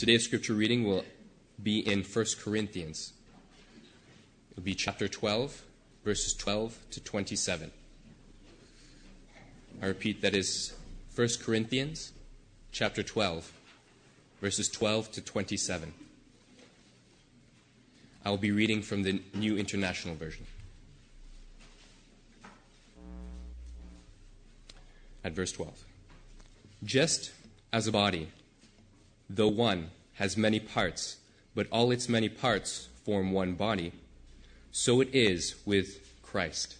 Today's scripture reading will be in 1 Corinthians. It will be chapter 12, verses 12 to 27. I repeat, that is 1 Corinthians chapter 12, verses 12 to 27. I will be reading from the New International Version. At verse 12. Just as a body, though one, has many parts, but all its many parts form one body, so it is with Christ.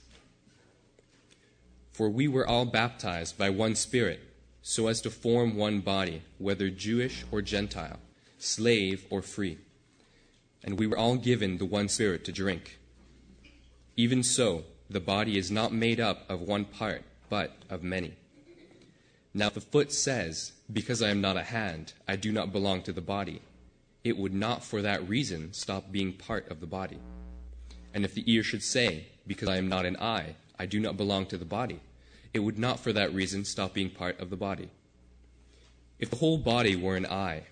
For we were all baptized by one Spirit, so as to form one body, whether Jewish or Gentile, slave or free. And we were all given the one Spirit to drink. Even so, the body is not made up of one part, but of many. Now, the foot says, Because I am not a hand, I do not belong to the body, it would not for that reason stop being part of the body. And if the ear should say, Because I am not an eye, I do not belong to the body, it would not for that reason stop being part of the body. If the whole body were an eye,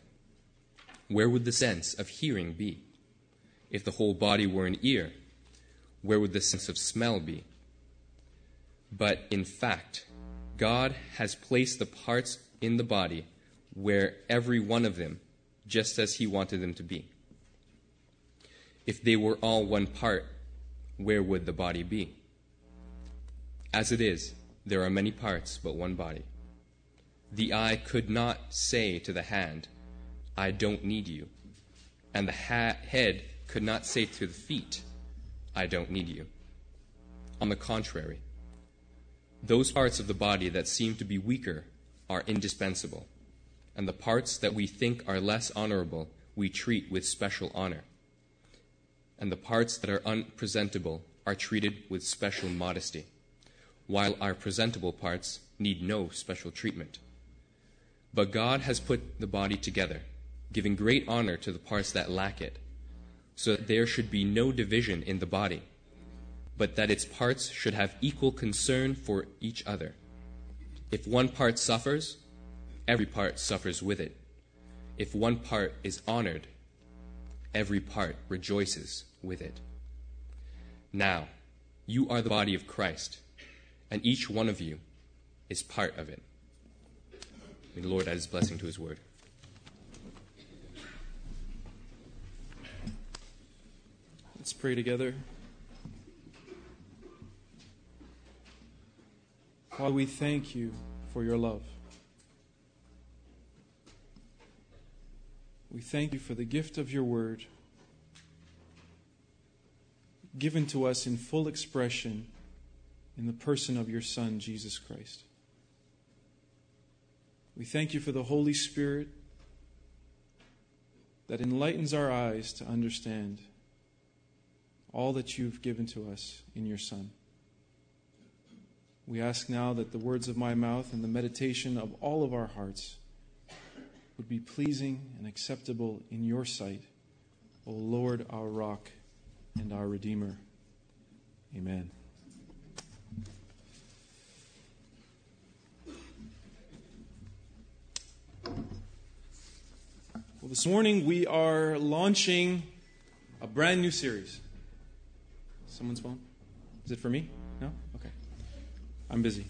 where would the sense of hearing be? If the whole body were an ear, where would the sense of smell be? But in fact, God has placed the parts in the body where every one of them, just as He wanted them to be. If they were all one part, where would the body be? As it is, there are many parts, but one body. The eye could not say to the hand, I don't need you. And the ha- head could not say to the feet, I don't need you. On the contrary, those parts of the body that seem to be weaker are indispensable, and the parts that we think are less honorable we treat with special honor, and the parts that are unpresentable are treated with special modesty, while our presentable parts need no special treatment. But God has put the body together, giving great honor to the parts that lack it, so that there should be no division in the body but that its parts should have equal concern for each other. If one part suffers, every part suffers with it. If one part is honored, every part rejoices with it. Now, you are the body of Christ, and each one of you is part of it. May the Lord add his blessing to his word. Let's pray together. Father, we thank you for your love. We thank you for the gift of your word given to us in full expression in the person of your Son, Jesus Christ. We thank you for the Holy Spirit that enlightens our eyes to understand all that you've given to us in your Son. We ask now that the words of my mouth and the meditation of all of our hearts would be pleasing and acceptable in your sight, O Lord, our rock and our Redeemer. Amen. Well, this morning we are launching a brand new series. Someone's phone? Is it for me? I'm busy.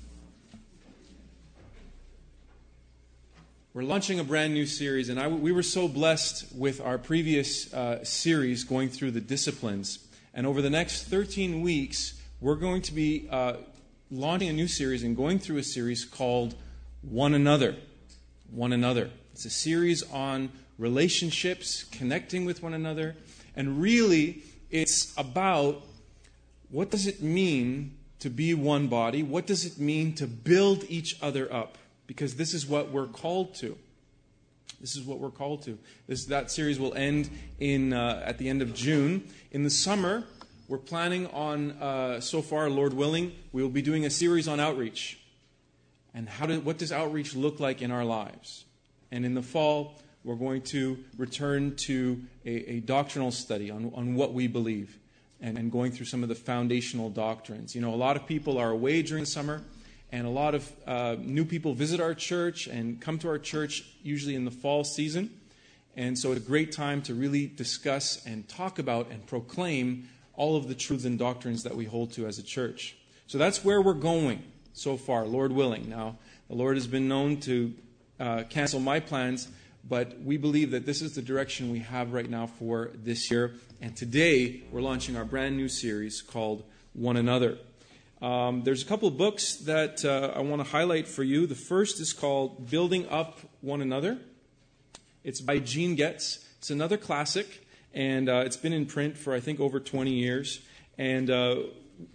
We're launching a brand new series, and I, we were so blessed with our previous uh, series going through the disciplines. And over the next 13 weeks, we're going to be uh, launching a new series and going through a series called One Another. One Another. It's a series on relationships, connecting with one another, and really, it's about what does it mean to be one body? What does it mean to build each other up? Because this is what we're called to. This is what we're called to. This, that series will end in, uh, at the end of June. In the summer, we're planning on, uh, so far, Lord willing, we will be doing a series on outreach. And how do, what does outreach look like in our lives? And in the fall, we're going to return to a, a doctrinal study on, on what we believe and, and going through some of the foundational doctrines. You know, a lot of people are away during the summer, and a lot of uh, new people visit our church and come to our church usually in the fall season. And so it's a great time to really discuss and talk about and proclaim all of the truths and doctrines that we hold to as a church. So that's where we're going so far, Lord willing. Now, the Lord has been known to uh, cancel my plans, but we believe that this is the direction we have right now for this year. And today, we're launching our brand new series called One Another. Um, there's a couple of books that uh, I want to highlight for you. The first is called Building Up One Another. It's by Gene Getz. It's another classic, and uh, it's been in print for, I think, over 20 years. And uh,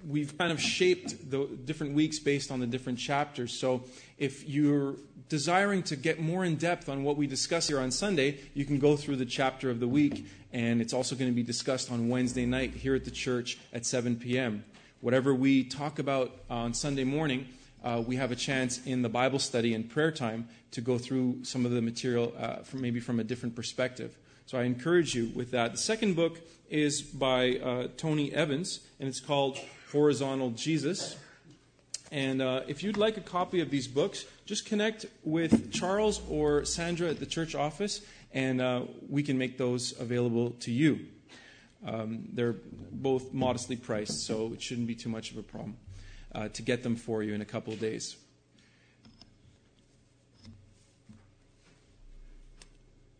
we've kind of shaped the different weeks based on the different chapters. So if you're desiring to get more in depth on what we discuss here on Sunday, you can go through the chapter of the week, and it's also going to be discussed on Wednesday night here at the church at 7 p.m. Whatever we talk about on Sunday morning, uh, we have a chance in the Bible study and prayer time to go through some of the material uh, from maybe from a different perspective. So I encourage you with that. The second book is by uh, Tony Evans, and it's called Horizontal Jesus. And uh, if you'd like a copy of these books, just connect with Charles or Sandra at the church office, and uh, we can make those available to you. Um, they're both modestly priced, so it shouldn't be too much of a problem uh, to get them for you in a couple of days.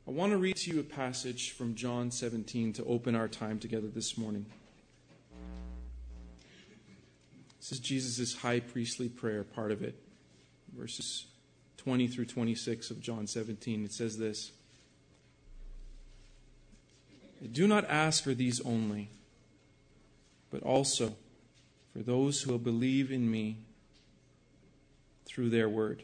I want to read to you a passage from John 17 to open our time together this morning. This is Jesus' high priestly prayer, part of it, verses 20 through 26 of John 17. It says this Do not ask for these only, but also for those who will believe in me through their word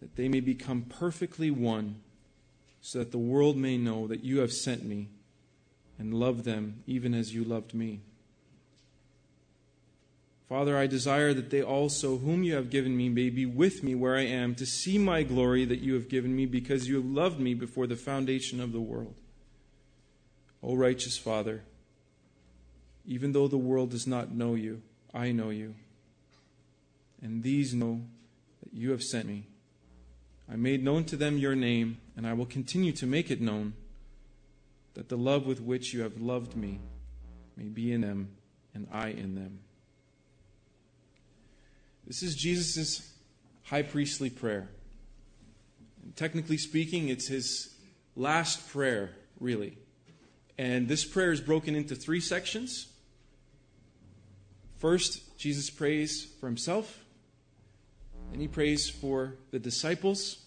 that they may become perfectly one, so that the world may know that you have sent me and love them even as you loved me. Father, I desire that they also, whom you have given me, may be with me where I am, to see my glory that you have given me, because you have loved me before the foundation of the world. O righteous Father, even though the world does not know you, I know you, and these know that you have sent me. I made known to them your name, and I will continue to make it known, that the love with which you have loved me may be in them, and I in them. This is Jesus' high priestly prayer. And technically speaking, it's his last prayer, really. And this prayer is broken into three sections. First, Jesus prays for himself. And he prays for the disciples.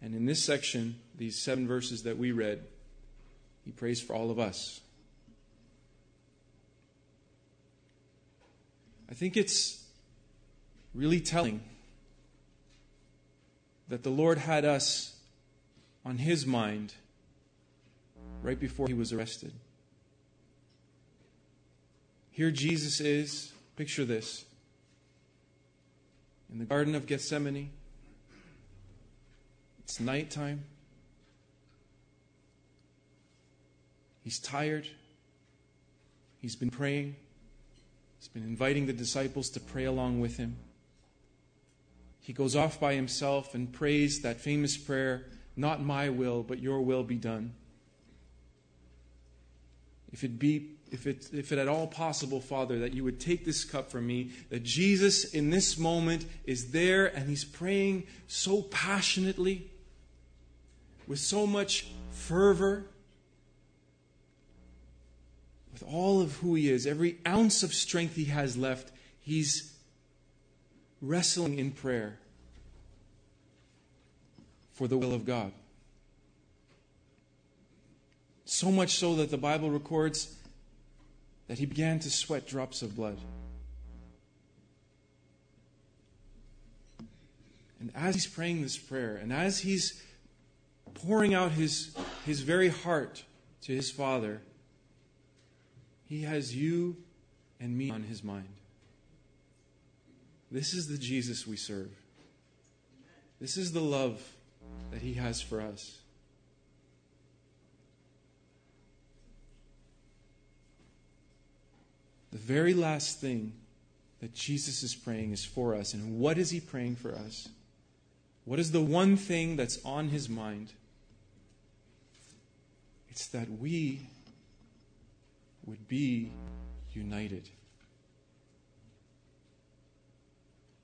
And in this section, these seven verses that we read, he prays for all of us. I think it's really telling that the Lord had us on his mind right before he was arrested. Here Jesus is, picture this, in the Garden of Gethsemane. It's nighttime. He's tired. He's been praying. He's been inviting the disciples to pray along with him. He goes off by himself and prays that famous prayer Not my will, but your will be done. If it be if it, if it at all possible, Father, that you would take this cup from me, that Jesus in this moment is there and he's praying so passionately, with so much fervor, with all of who he is, every ounce of strength he has left, he's wrestling in prayer for the will of God. So much so that the Bible records that he began to sweat drops of blood. And as he's praying this prayer, and as he's pouring out his his very heart to his Father, he has you and me on his mind. This is the Jesus we serve. This is the love that he has for us. The very last thing that Jesus is praying is for us. And what is he praying for us? What is the one thing that's on his mind? It's that we would be united.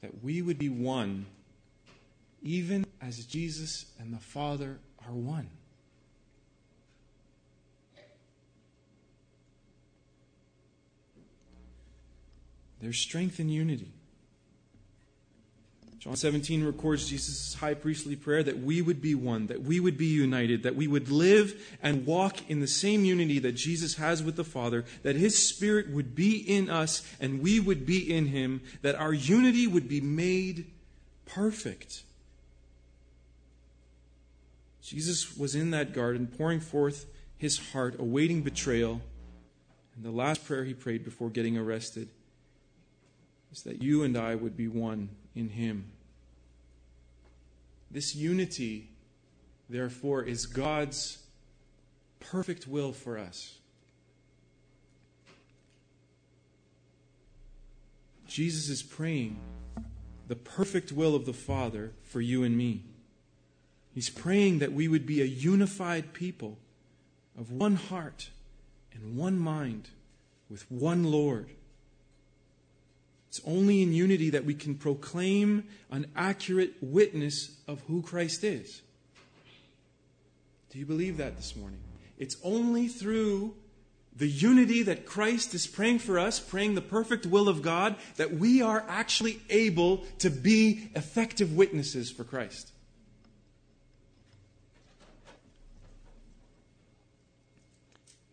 That we would be one, even as Jesus and the Father are one. There's strength in unity. John 17 records Jesus' high priestly prayer that we would be one, that we would be united, that we would live and walk in the same unity that Jesus has with the Father, that His Spirit would be in us and we would be in Him, that our unity would be made perfect. Jesus was in that garden pouring forth His heart, awaiting betrayal. And the last prayer He prayed before getting arrested is that you and I would be one in Him. This unity, therefore, is God's perfect will for us. Jesus is praying the perfect will of the Father for you and me. He's praying that we would be a unified people of one heart and one mind with one Lord. It's only in unity that we can proclaim an accurate witness of who Christ is. Do you believe that this morning? It's only through the unity that Christ is praying for us, praying the perfect will of God, that we are actually able to be effective witnesses for Christ.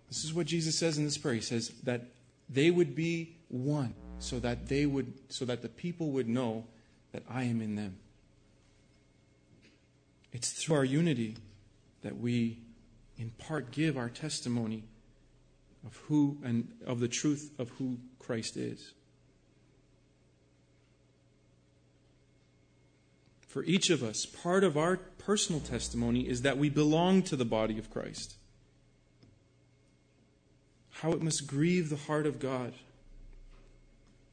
This is what Jesus says in this prayer. He says that they would be one so that they would so that the people would know that I am in them. It's through our unity that we in part give our testimony of who and of the truth of who Christ is. For each of us, part of our personal testimony is that we belong to the body of Christ. How it must grieve the heart of God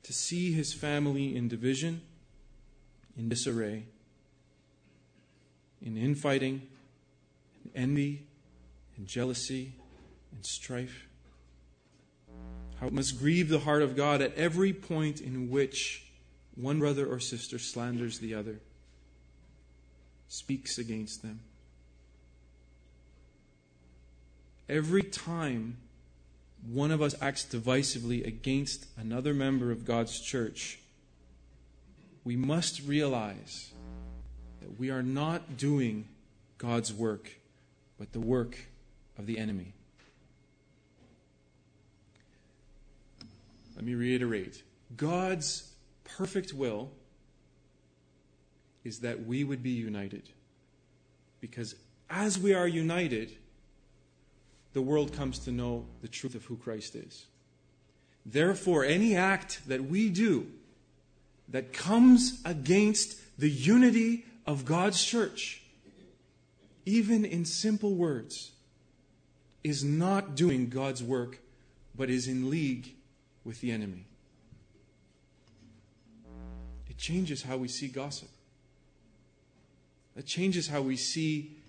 to see his family in division, in disarray, in infighting, in envy, in jealousy, and strife. How it must grieve the heart of God at every point in which one brother or sister slanders the other, speaks against them. Every time one of us acts divisively against another member of God's church, we must realize that we are not doing God's work, but the work of the enemy. Let me reiterate God's perfect will is that we would be united. Because as we are united, the world comes to know the truth of who Christ is. Therefore, any act that we do that comes against the unity of God's church, even in simple words, is not doing God's work, but is in league with the enemy. It changes how we see gossip. It changes how we see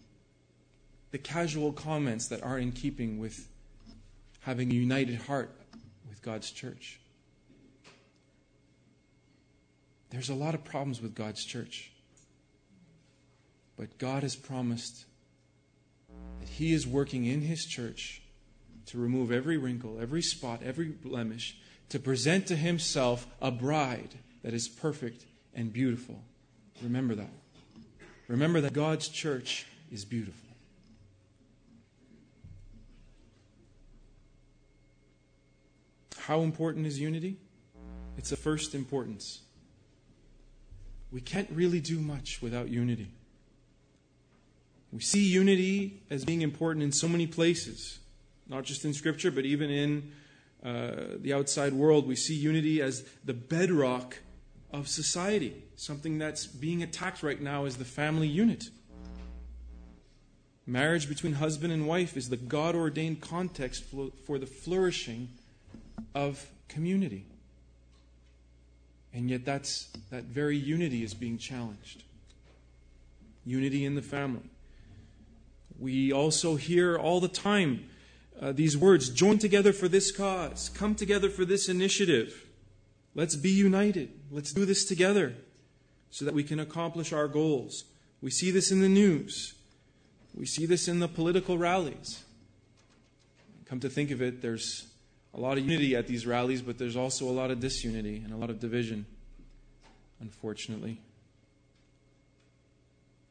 the casual comments that are in keeping with having a united heart with God's church. There's a lot of problems with God's church. But God has promised that He is working in His church to remove every wrinkle, every spot, every blemish, to present to Himself a bride that is perfect and beautiful. Remember that. Remember that God's church is beautiful. How important is unity? It's of first importance. We can't really do much without unity. We see unity as being important in so many places, not just in Scripture, but even in uh, the outside world. We see unity as the bedrock of society. Something that's being attacked right now is the family unit. Marriage between husband and wife is the God ordained context for the flourishing of community. And yet, that's, that very unity is being challenged. Unity in the family. We also hear all the time uh, these words join together for this cause, come together for this initiative. Let's be united. Let's do this together so that we can accomplish our goals. We see this in the news. We see this in the political rallies. Come to think of it, there's a lot of unity at these rallies, but there's also a lot of disunity and a lot of division, unfortunately.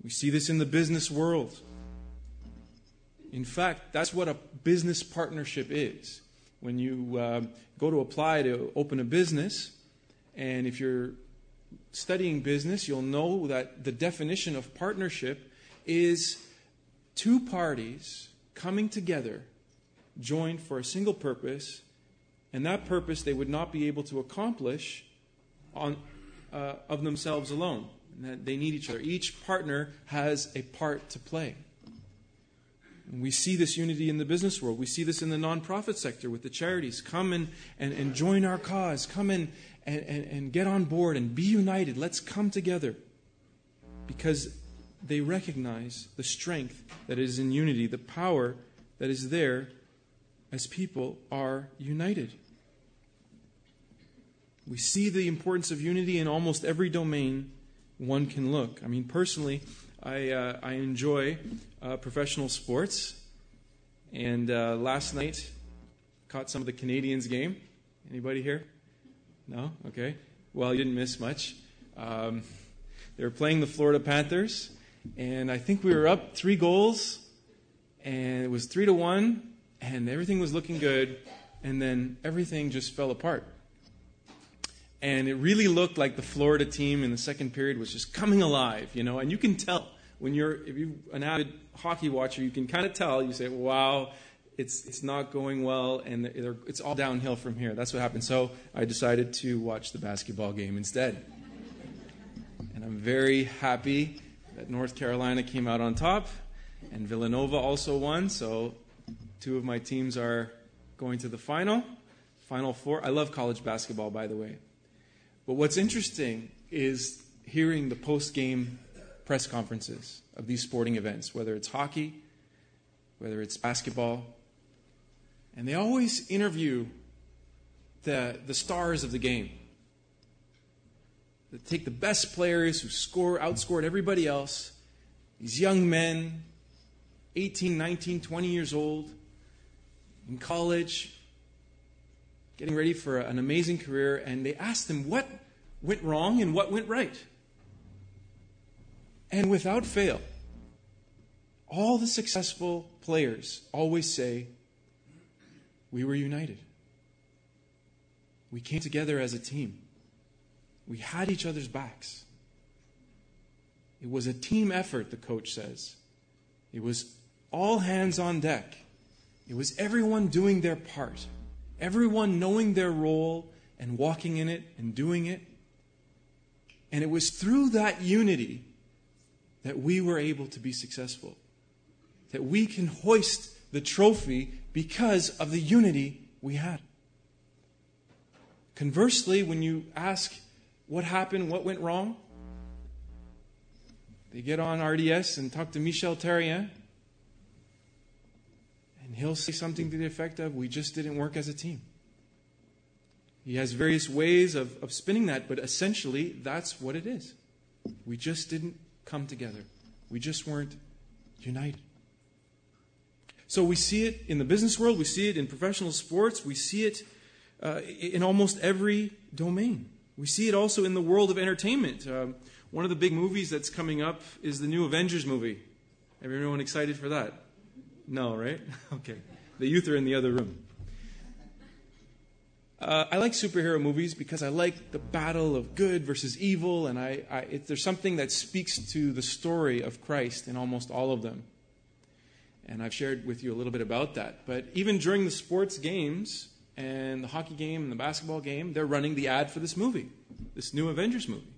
We see this in the business world. In fact, that's what a business partnership is. When you uh, go to apply to open a business, and if you're studying business, you'll know that the definition of partnership is two parties coming together, joined for a single purpose, and that purpose they would not be able to accomplish on, uh, of themselves alone. they need each other. Each partner has a part to play. And we see this unity in the business world. We see this in the nonprofit sector with the charities. Come and, and, and join our cause. Come and, and, and, and get on board and be united. Let's come together. Because they recognize the strength that is in unity, the power that is there as people are united. We see the importance of unity in almost every domain one can look. I mean, personally, I, uh, I enjoy uh, professional sports. And uh, last night, caught some of the Canadiens game. Anybody here? No? Okay. Well, you didn't miss much. Um, they were playing the Florida Panthers, and I think we were up three goals, and it was three to one, and everything was looking good, and then everything just fell apart. And it really looked like the Florida team in the second period was just coming alive, you know, and you can tell when you're if you're an avid hockey watcher, you can kind of tell. You say, "Wow, it's it's not going well, and it's all downhill from here." That's what happened. So I decided to watch the basketball game instead, and I'm very happy that North Carolina came out on top, and Villanova also won. So two of my teams are going to the final, final four. I love college basketball, by the way. But what's interesting is hearing the post game press conferences of these sporting events, whether it's hockey, whether it's basketball. And they always interview the, the stars of the game. They take the best players who score, outscored everybody else, these young men, 18, 19, 20 years old, in college, getting ready for an amazing career, and they ask them what went wrong and what went right. And without fail, all the successful players always say, We were united. We came together as a team. We had each other's backs. It was a team effort, the coach says. It was all hands on deck. It was everyone doing their part, everyone knowing their role and walking in it and doing it. And it was through that unity that we were able to be successful. That we can hoist the trophy because of the unity we had. Conversely, when you ask what happened, what went wrong, they get on RDS and talk to Michel Therrien, and he'll say something to the effect of, We just didn't work as a team. He has various ways of, of spinning that, but essentially, that's what it is. We just didn't come together. We just weren't united. So we see it in the business world, we see it in professional sports, we see it uh, in almost every domain. We see it also in the world of entertainment. Um, one of the big movies that's coming up is the new Avengers movie. Everyone excited for that? No, right? okay. The youth are in the other room. Uh, I like superhero movies because I like the battle of good versus evil, and I, I it, there's something that speaks to the story of Christ in almost all of them. And I've shared with you a little bit about that. But even during the sports games and the hockey game and the basketball game, they're running the ad for this movie, this new Avengers movie.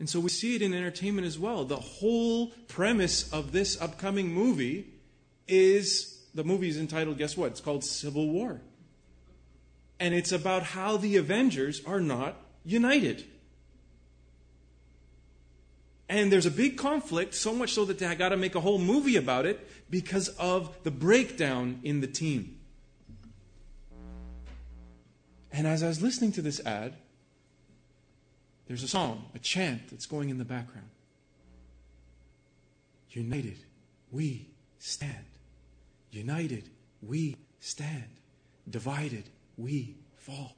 And so we see it in entertainment as well. The whole premise of this upcoming movie is the movie is entitled, guess what? It's called Civil War. And it's about how the Avengers are not united. And there's a big conflict, so much so that they got to make a whole movie about it because of the breakdown in the team. And as I was listening to this ad, there's a song, a chant that's going in the background. United, we stand. United, we stand. Divided, we fall.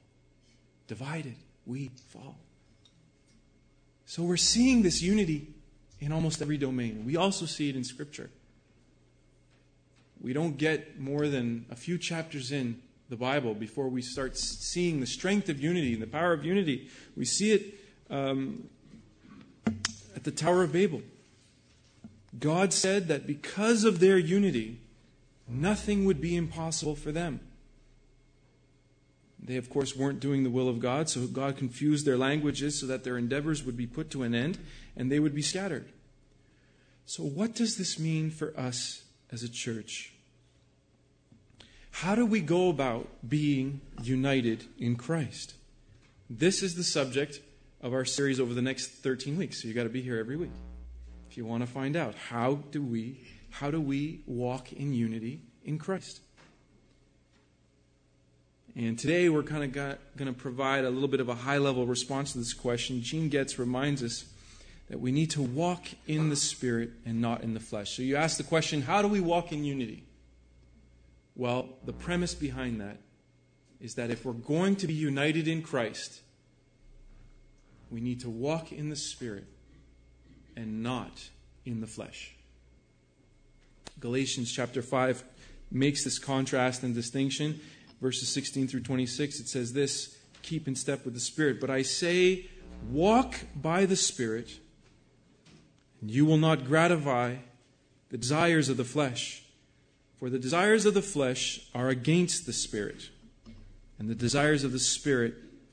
Divided, we fall. So we're seeing this unity in almost every domain. We also see it in Scripture. We don't get more than a few chapters in the Bible before we start seeing the strength of unity and the power of unity. We see it um, at the Tower of Babel. God said that because of their unity, nothing would be impossible for them. They, of course, weren't doing the will of God, so God confused their languages so that their endeavors would be put to an end and they would be scattered. So, what does this mean for us as a church? How do we go about being united in Christ? This is the subject of our series over the next 13 weeks. So you got to be here every week. If you want to find out how do we how do we walk in unity in Christ? And today we're kind of going to provide a little bit of a high level response to this question. Gene Getz reminds us that we need to walk in the Spirit and not in the flesh. So you ask the question how do we walk in unity? Well, the premise behind that is that if we're going to be united in Christ, we need to walk in the Spirit and not in the flesh. Galatians chapter 5 makes this contrast and distinction. Verses 16 through 26, it says this keep in step with the Spirit. But I say, walk by the Spirit, and you will not gratify the desires of the flesh. For the desires of the flesh are against the Spirit, and the desires of the Spirit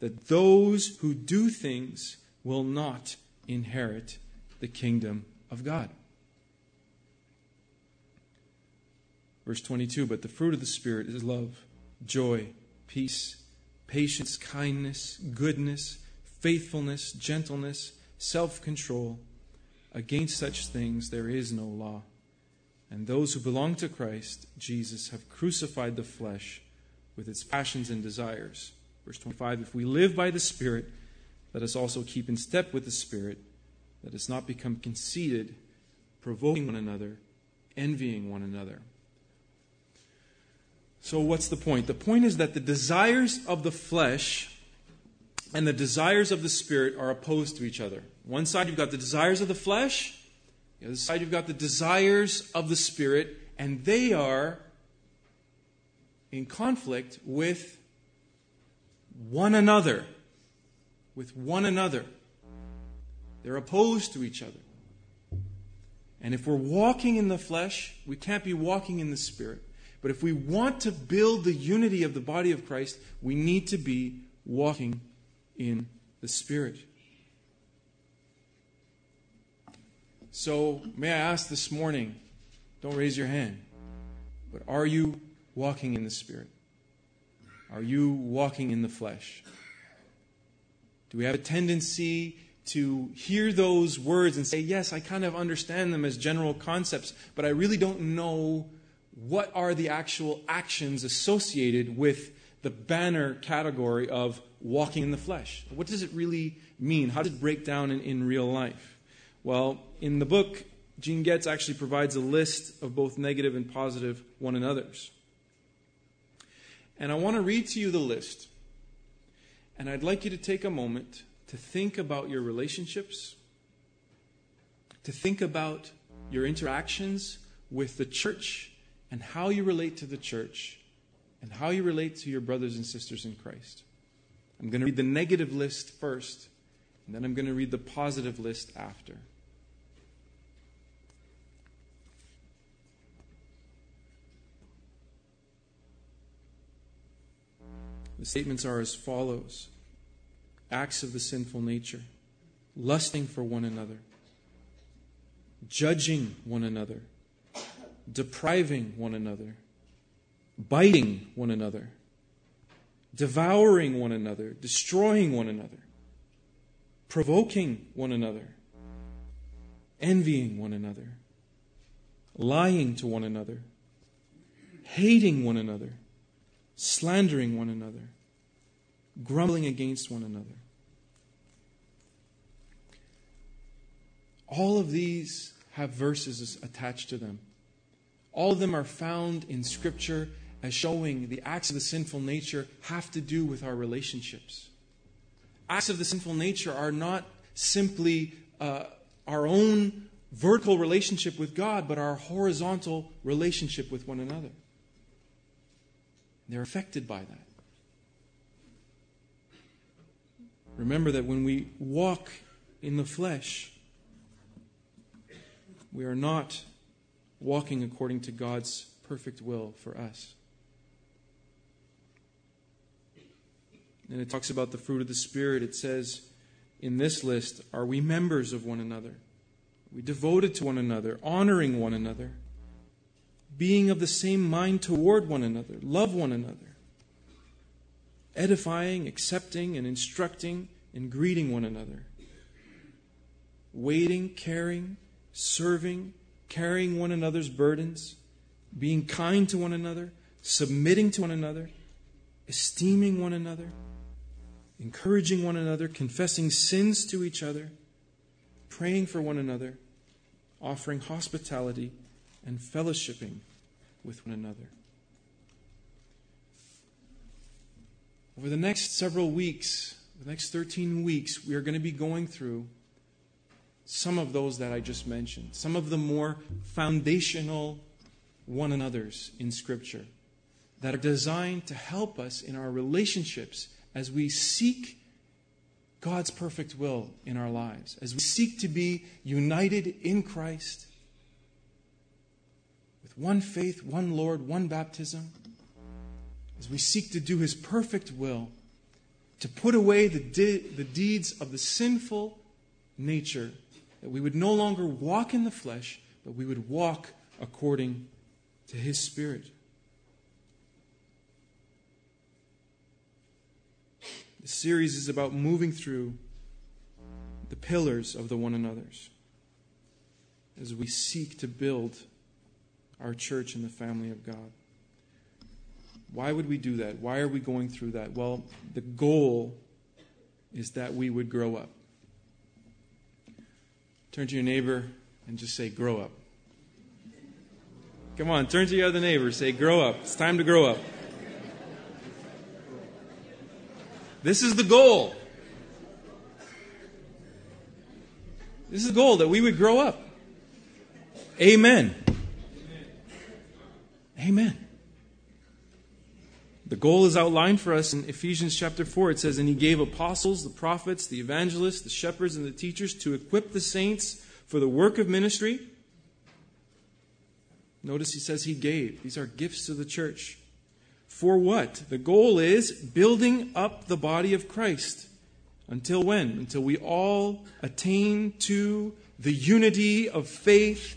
that those who do things will not inherit the kingdom of God. Verse 22 But the fruit of the Spirit is love, joy, peace, patience, kindness, goodness, faithfulness, gentleness, self control. Against such things there is no law. And those who belong to Christ Jesus have crucified the flesh with its passions and desires. Verse 25 If we live by the Spirit, let us also keep in step with the Spirit. Let us not become conceited, provoking one another, envying one another. So, what's the point? The point is that the desires of the flesh and the desires of the Spirit are opposed to each other. One side, you've got the desires of the flesh, the other side, you've got the desires of the Spirit, and they are in conflict with one another. With one another. They're opposed to each other. And if we're walking in the flesh, we can't be walking in the Spirit. But if we want to build the unity of the body of Christ, we need to be walking in the Spirit. So, may I ask this morning, don't raise your hand, but are you walking in the Spirit? Are you walking in the flesh? Do we have a tendency to hear those words and say, Yes, I kind of understand them as general concepts, but I really don't know what are the actual actions associated with the banner category of walking in the flesh? What does it really mean? How does it break down in, in real life? Well, in the book Gene Getz actually provides a list of both negative and positive one another's. And I want to read to you the list. And I'd like you to take a moment to think about your relationships, to think about your interactions with the church and how you relate to the church and how you relate to your brothers and sisters in Christ. I'm going to read the negative list first, and then I'm going to read the positive list after. The statements are as follows acts of the sinful nature, lusting for one another, judging one another, depriving one another, biting one another, devouring one another, destroying one another, provoking one another, envying one another, lying to one another, hating one another slandering one another, grumbling against one another. All of these have verses attached to them. All of them are found in Scripture as showing the acts of the sinful nature have to do with our relationships. Acts of the sinful nature are not simply uh, our own vertical relationship with God, but our horizontal relationship with one another. They're affected by that. Remember that when we walk in the flesh, we are not walking according to God's perfect will for us. And it talks about the fruit of the Spirit. It says in this list, Are we members of one another? Are we devoted to one another, honoring one another? Being of the same mind toward one another, love one another, edifying, accepting, and instructing and greeting one another, waiting, caring, serving, carrying one another's burdens, being kind to one another, submitting to one another, esteeming one another, encouraging one another, confessing sins to each other, praying for one another, offering hospitality, and fellowshipping with one another. Over the next several weeks, the next 13 weeks, we are going to be going through some of those that I just mentioned, some of the more foundational one another's in Scripture that are designed to help us in our relationships as we seek God's perfect will in our lives, as we seek to be united in Christ one faith, one Lord, one baptism, as we seek to do His perfect will, to put away the, de- the deeds of the sinful nature, that we would no longer walk in the flesh, but we would walk according to His Spirit. The series is about moving through the pillars of the one another's as we seek to build our church and the family of God. Why would we do that? Why are we going through that? Well, the goal is that we would grow up. Turn to your neighbor and just say, Grow up. Come on, turn to your other neighbor. Say, Grow up. It's time to grow up. This is the goal. This is the goal that we would grow up. Amen. Amen. The goal is outlined for us in Ephesians chapter 4. It says, And he gave apostles, the prophets, the evangelists, the shepherds, and the teachers to equip the saints for the work of ministry. Notice he says he gave. These are gifts to the church. For what? The goal is building up the body of Christ. Until when? Until we all attain to the unity of faith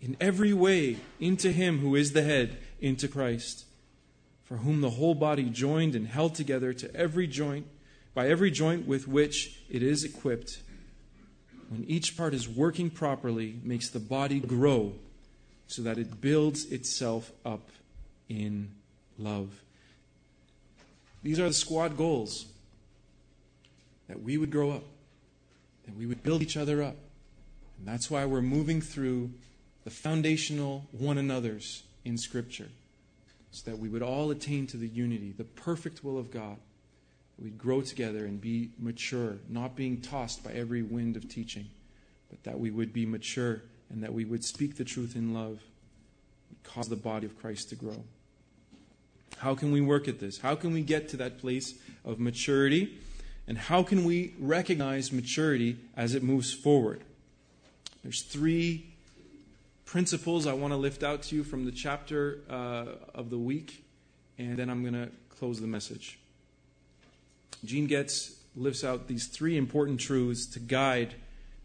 in every way into Him who is the head, into Christ, for whom the whole body joined and held together to every joint, by every joint with which it is equipped, when each part is working properly, makes the body grow so that it builds itself up in love. These are the squad goals that we would grow up, that we would build each other up. And that's why we're moving through the foundational one another's in Scripture, so that we would all attain to the unity, the perfect will of God. We'd grow together and be mature, not being tossed by every wind of teaching, but that we would be mature and that we would speak the truth in love, would cause the body of Christ to grow. How can we work at this? How can we get to that place of maturity? And how can we recognize maturity as it moves forward? There's three principles I want to lift out to you from the chapter uh, of the week, and then I'm going to close the message. Gene Getz lifts out these three important truths to guide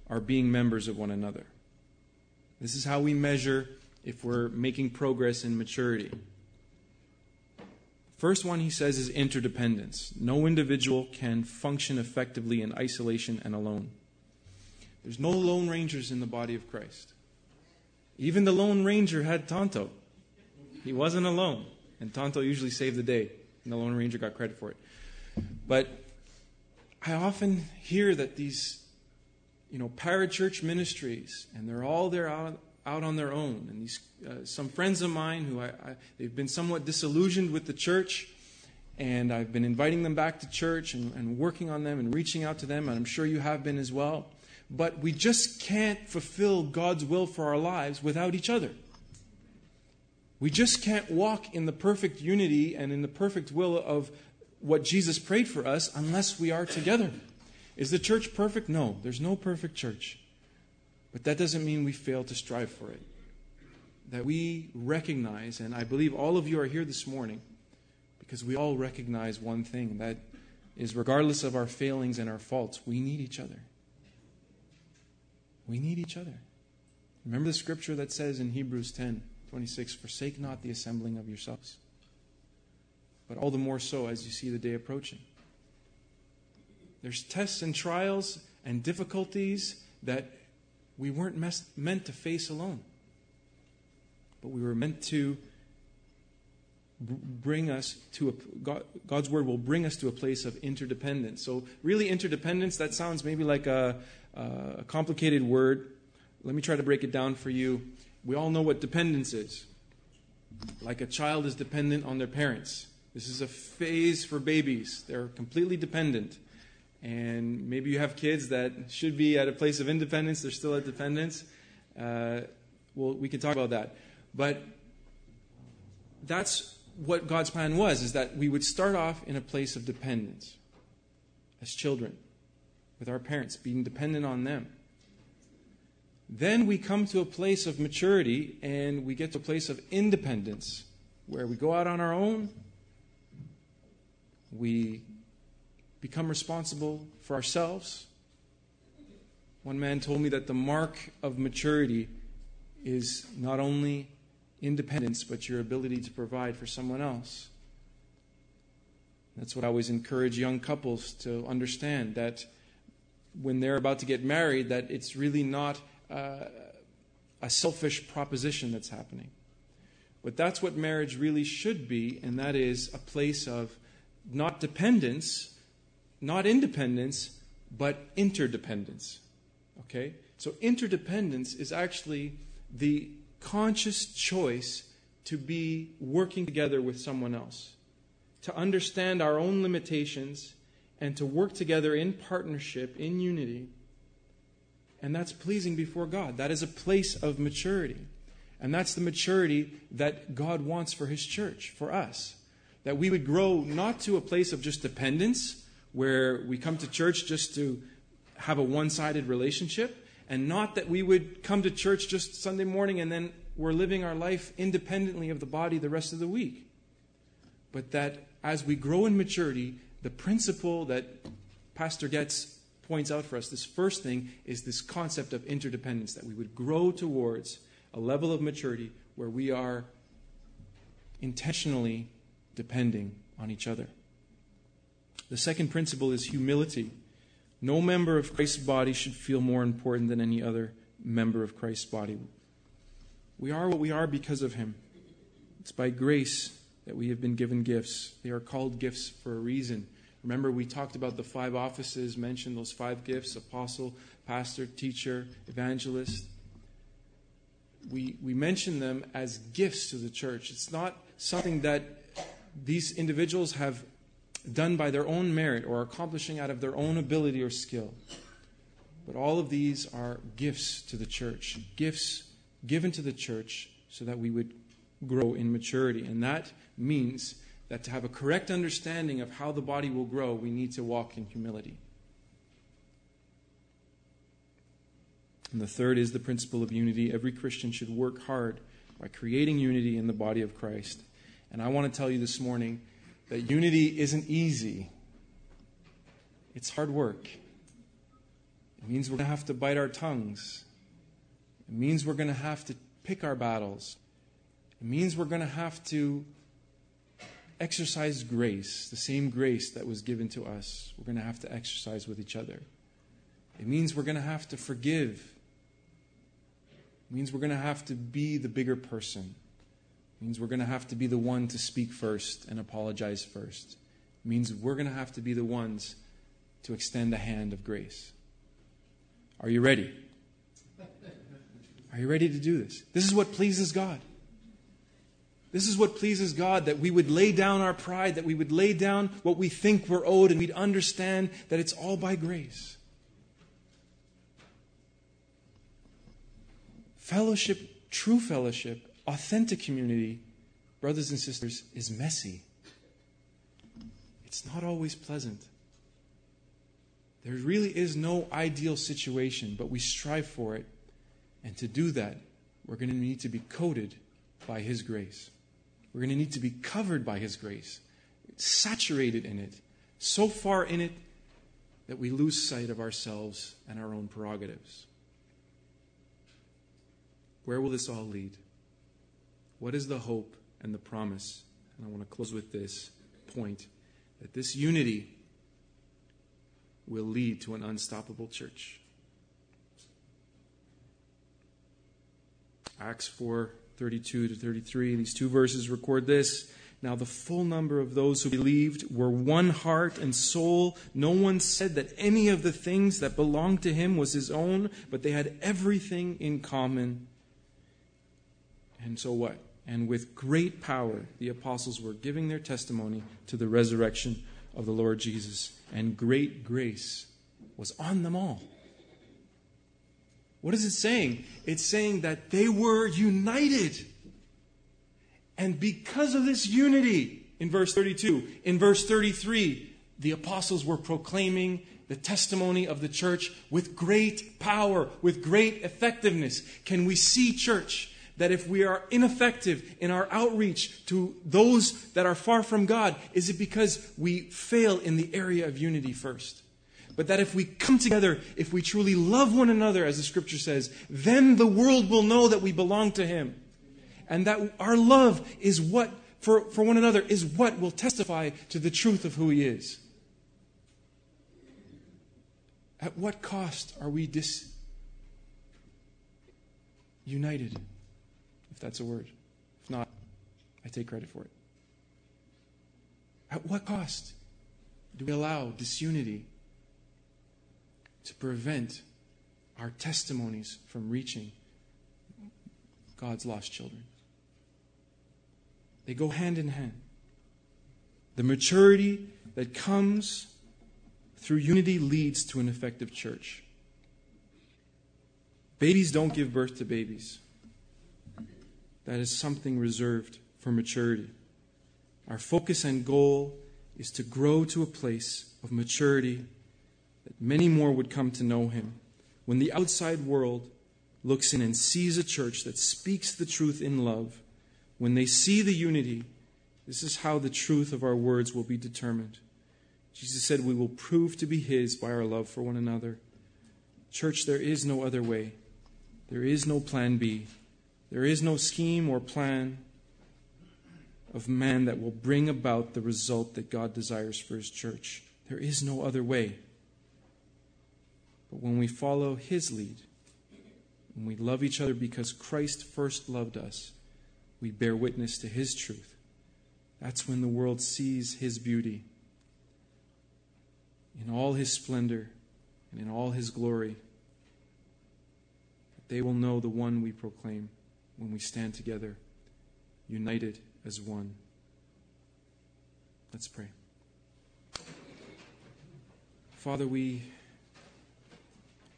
our being members of one another. This is how we measure if we're making progress in maturity. First one he says is interdependence. No individual can function effectively in isolation and alone. There's no lone rangers in the body of Christ. Even the lone ranger had Tonto. He wasn't alone. And Tonto usually saved the day, and the lone ranger got credit for it. But I often hear that these, you know, parachurch ministries, and they're all there out, out on their own. And these, uh, some friends of mine who I, I, they've been somewhat disillusioned with the church, and I've been inviting them back to church and, and working on them and reaching out to them, and I'm sure you have been as well. But we just can't fulfill God's will for our lives without each other. We just can't walk in the perfect unity and in the perfect will of what Jesus prayed for us unless we are together. Is the church perfect? No, there's no perfect church. But that doesn't mean we fail to strive for it. That we recognize, and I believe all of you are here this morning because we all recognize one thing that is, regardless of our failings and our faults, we need each other. We need each other. Remember the scripture that says in Hebrews 10 26, Forsake not the assembling of yourselves, but all the more so as you see the day approaching. There's tests and trials and difficulties that we weren't mes- meant to face alone. But we were meant to bring us to a God, God's word will bring us to a place of interdependence. So, really, interdependence, that sounds maybe like a, a complicated word. Let me try to break it down for you. We all know what dependence is. Like a child is dependent on their parents. This is a phase for babies. They're completely dependent. And maybe you have kids that should be at a place of independence, they're still at dependence. Uh, well, we can talk about that. But that's what God's plan was, is that we would start off in a place of dependence as children, with our parents, being dependent on them. Then we come to a place of maturity and we get to a place of independence where we go out on our own, we become responsible for ourselves. One man told me that the mark of maturity is not only independence, but your ability to provide for someone else. That's what I always encourage young couples to understand that when they're about to get married, that it's really not uh, a selfish proposition that's happening. But that's what marriage really should be, and that is a place of not dependence, not independence, but interdependence. Okay? So interdependence is actually the conscious choice to be working together with someone else, to understand our own limitations, and to work together in partnership, in unity. And that's pleasing before God. That is a place of maturity. And that's the maturity that God wants for His church, for us. That we would grow not to a place of just dependence, where we come to church just to have a one sided relationship, and not that we would come to church just Sunday morning and then we're living our life independently of the body the rest of the week. But that as we grow in maturity, the principle that Pastor Getz points out for us, this first thing is this concept of interdependence, that we would grow towards a level of maturity where we are intentionally depending on each other. The second principle is humility. No member of Christ's body should feel more important than any other member of Christ's body. We are what we are because of him. It's by grace that we have been given gifts. They are called gifts for a reason. Remember, we talked about the five offices, mentioned those five gifts apostle, pastor, teacher, evangelist. We, we mention them as gifts to the church. It's not something that these individuals have done by their own merit or accomplishing out of their own ability or skill. But all of these are gifts to the church, gifts given to the church so that we would grow in maturity. And that means that to have a correct understanding of how the body will grow, we need to walk in humility. And the third is the principle of unity. Every Christian should work hard by creating unity in the body of Christ. And I want to tell you this morning that unity isn't easy, it's hard work. It means we're going to have to bite our tongues. It means we're going to have to pick our battles. It means we're going to have to exercise grace, the same grace that was given to us. We're going to have to exercise with each other. It means we're going to have to forgive. It means we're going to have to be the bigger person. It means we're going to have to be the one to speak first and apologize first. It means we're going to have to be the ones to extend a hand of grace. Are you ready? Are you ready to do this? This is what pleases God. This is what pleases God that we would lay down our pride, that we would lay down what we think we're owed, and we'd understand that it's all by grace. Fellowship, true fellowship, authentic community, brothers and sisters, is messy. It's not always pleasant. There really is no ideal situation, but we strive for it. And to do that, we're going to need to be coated by His grace. We're going to need to be covered by His grace, saturated in it, so far in it that we lose sight of ourselves and our own prerogatives. Where will this all lead? What is the hope and the promise? And I want to close with this point that this unity will lead to an unstoppable church. Acts 4 32 to 33. These two verses record this. Now, the full number of those who believed were one heart and soul. No one said that any of the things that belonged to him was his own, but they had everything in common. And so what? And with great power, the apostles were giving their testimony to the resurrection of the Lord Jesus, and great grace was on them all. What is it saying? It's saying that they were united. And because of this unity, in verse 32, in verse 33, the apostles were proclaiming the testimony of the church with great power, with great effectiveness. Can we see, church, that if we are ineffective in our outreach to those that are far from God, is it because we fail in the area of unity first? But that if we come together, if we truly love one another, as the scripture says, then the world will know that we belong to Him. And that our love is what, for, for one another, is what will testify to the truth of who He is. At what cost are we disunited? If that's a word. If not, I take credit for it. At what cost do we allow disunity to prevent our testimonies from reaching God's lost children. They go hand in hand. The maturity that comes through unity leads to an effective church. Babies don't give birth to babies. That is something reserved for maturity. Our focus and goal is to grow to a place of maturity that many more would come to know him. When the outside world looks in and sees a church that speaks the truth in love, when they see the unity, this is how the truth of our words will be determined. Jesus said, We will prove to be His by our love for one another. Church, there is no other way. There is no plan B. There is no scheme or plan of man that will bring about the result that God desires for his church. There is no other way. But when we follow his lead, when we love each other because Christ first loved us, we bear witness to his truth. That's when the world sees his beauty in all his splendor and in all his glory. They will know the one we proclaim when we stand together, united as one. Let's pray. Father, we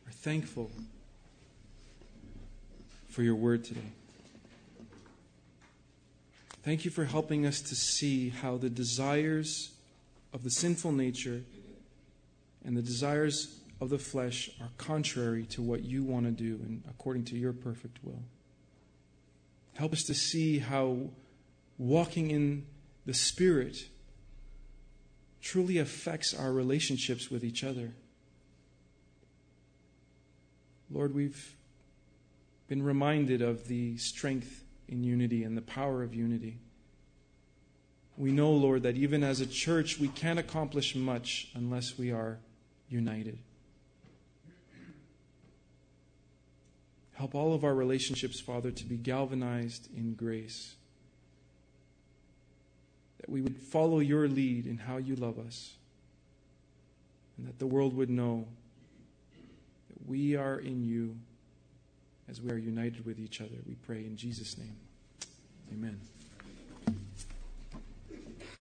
are thankful for your word today. Thank you for helping us to see how the desires of the sinful nature and the desires of the flesh are contrary to what you want to do and according to your perfect will. Help us to see how walking in the Spirit truly affects our relationships with each other. Lord, we've been reminded of the strength in unity and the power of unity. We know, Lord, that even as a church, we can't accomplish much unless we are united. Help all of our relationships, Father, to be galvanized in grace. That we would follow your lead in how you love us. And that the world would know we are in you as we are united with each other. We pray in Jesus' name. Amen.